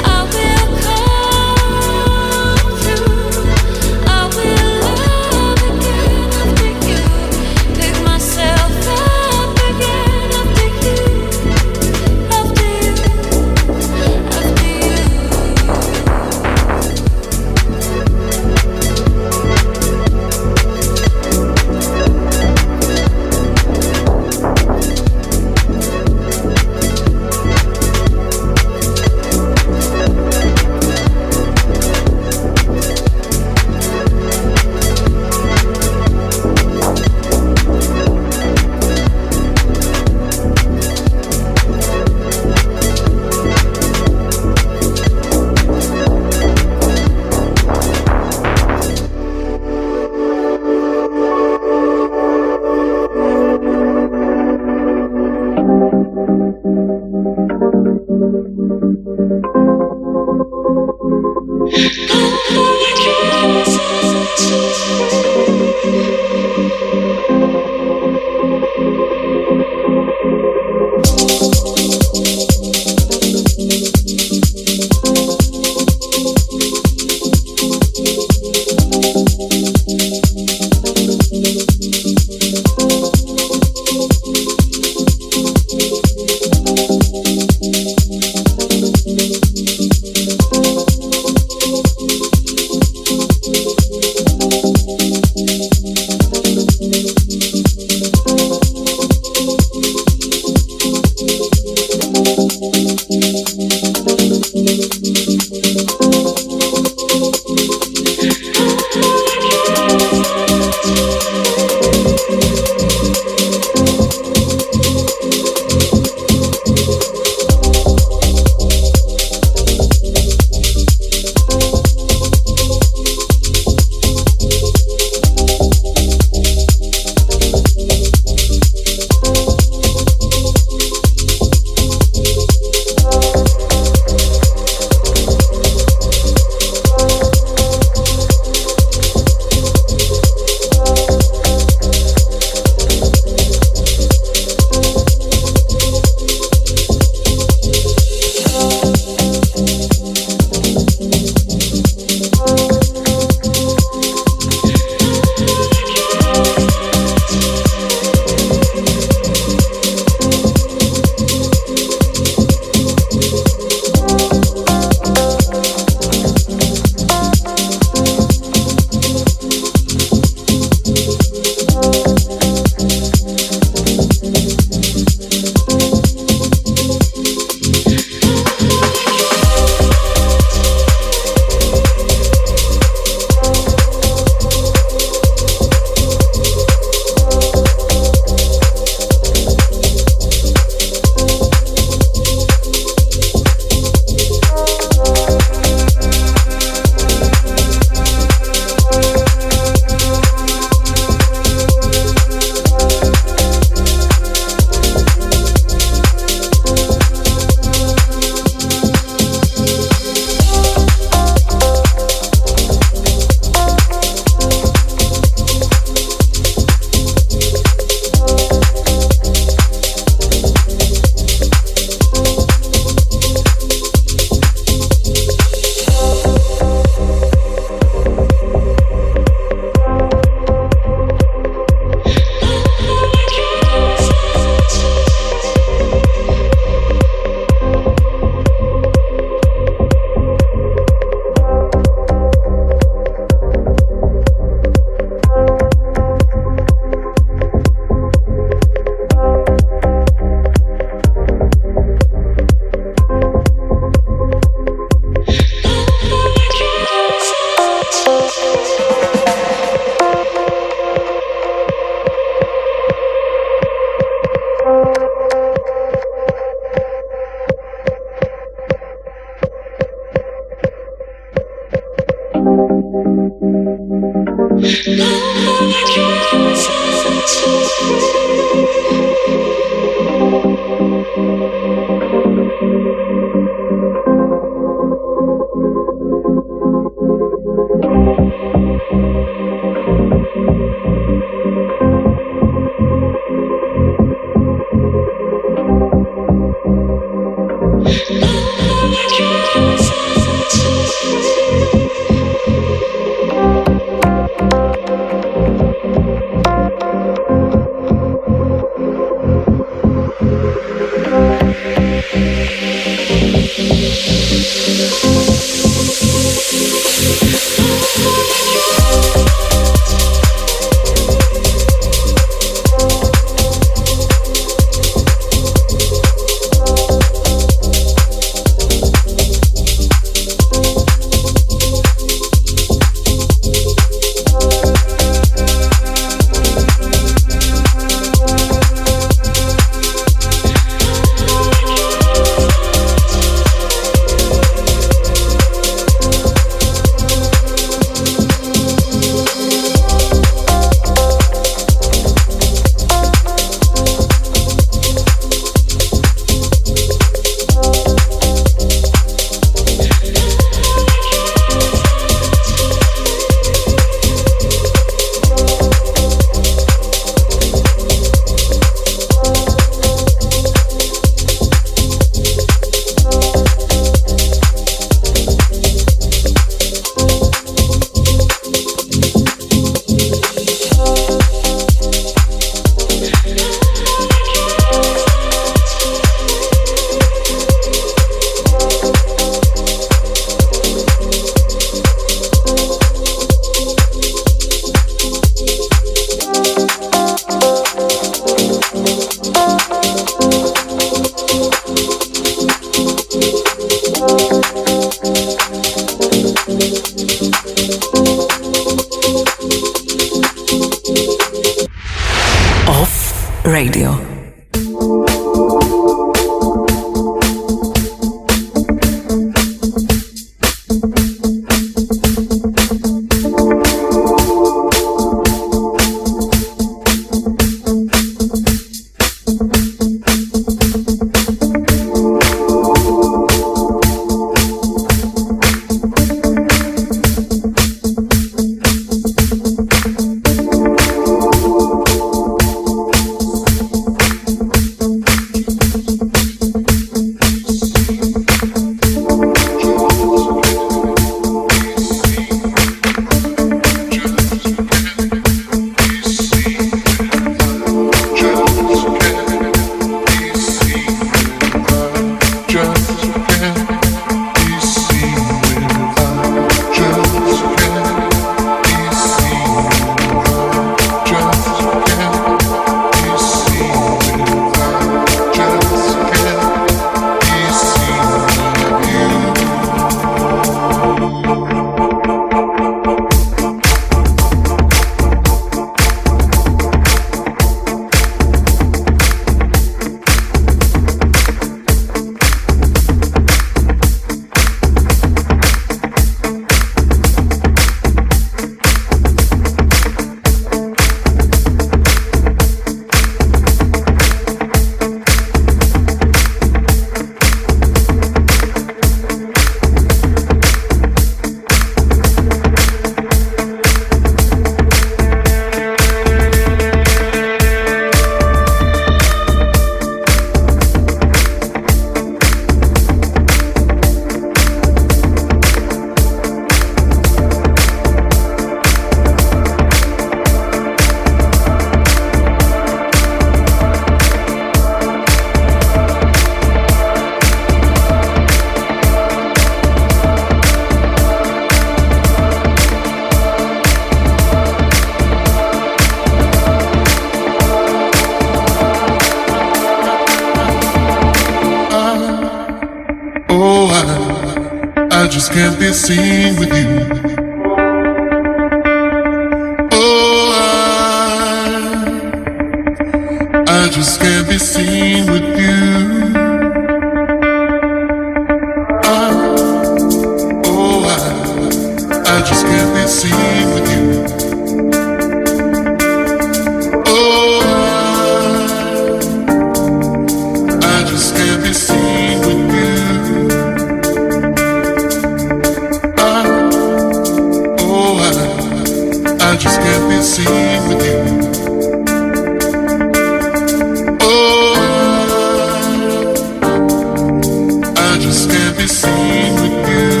just be seen with you.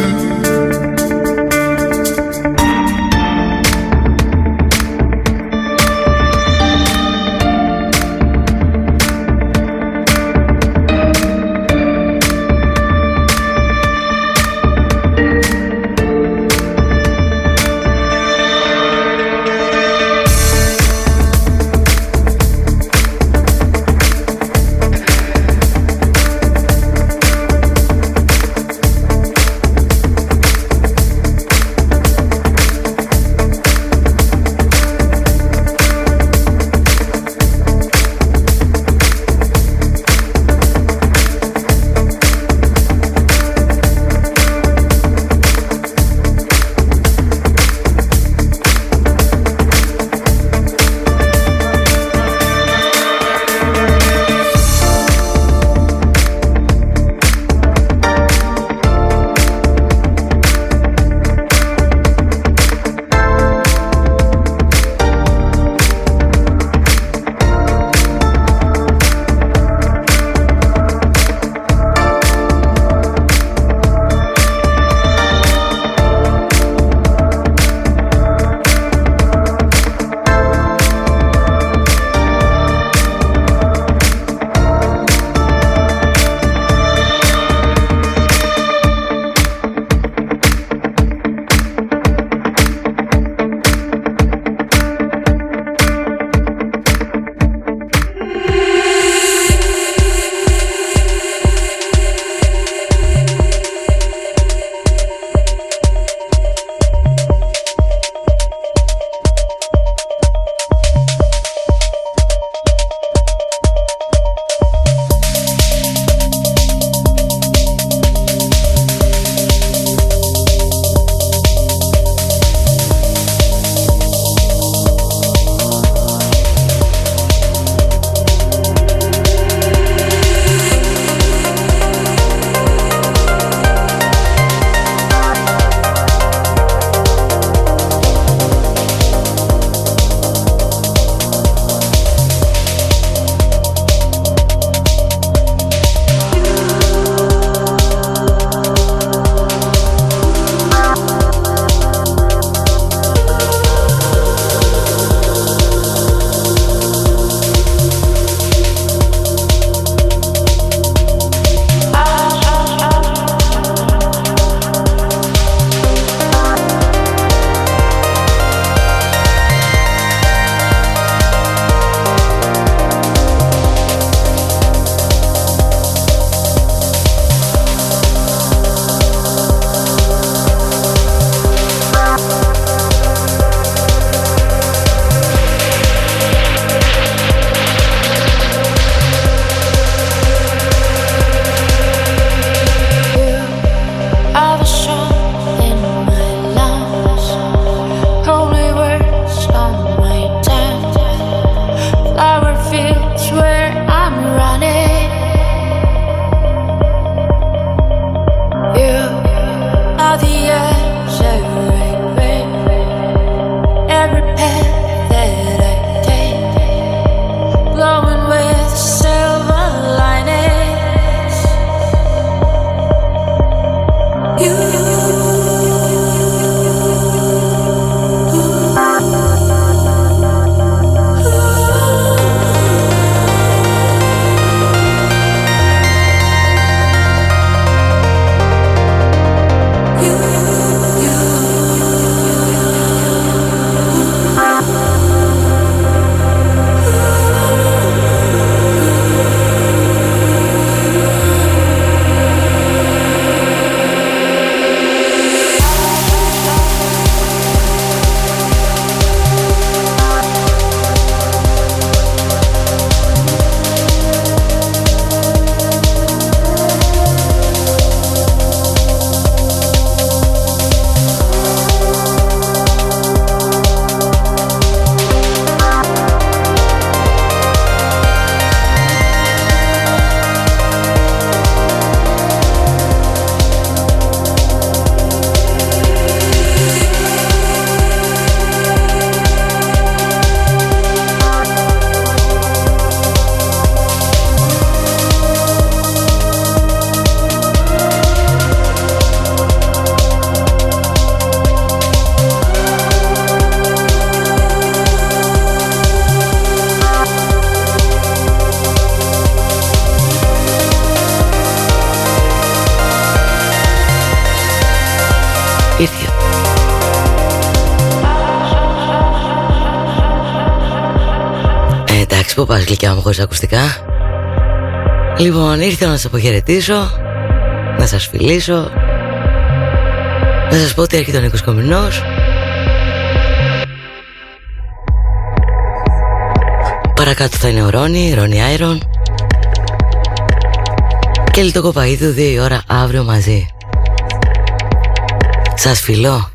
Εσύ που πας γλυκιά μου χωρίς ακουστικά. Λοιπόν ήρθα να σας αποχαιρετήσω Να σας φιλήσω Να σας πω ότι έρχεται ο Νίκος Κομινός. Παρακάτω θα είναι ο Ρόνι, Ρόνι Άιρον. Και Λιτό Κοπαίδου δύο η ώρα αύριο μαζί. Σας φιλώ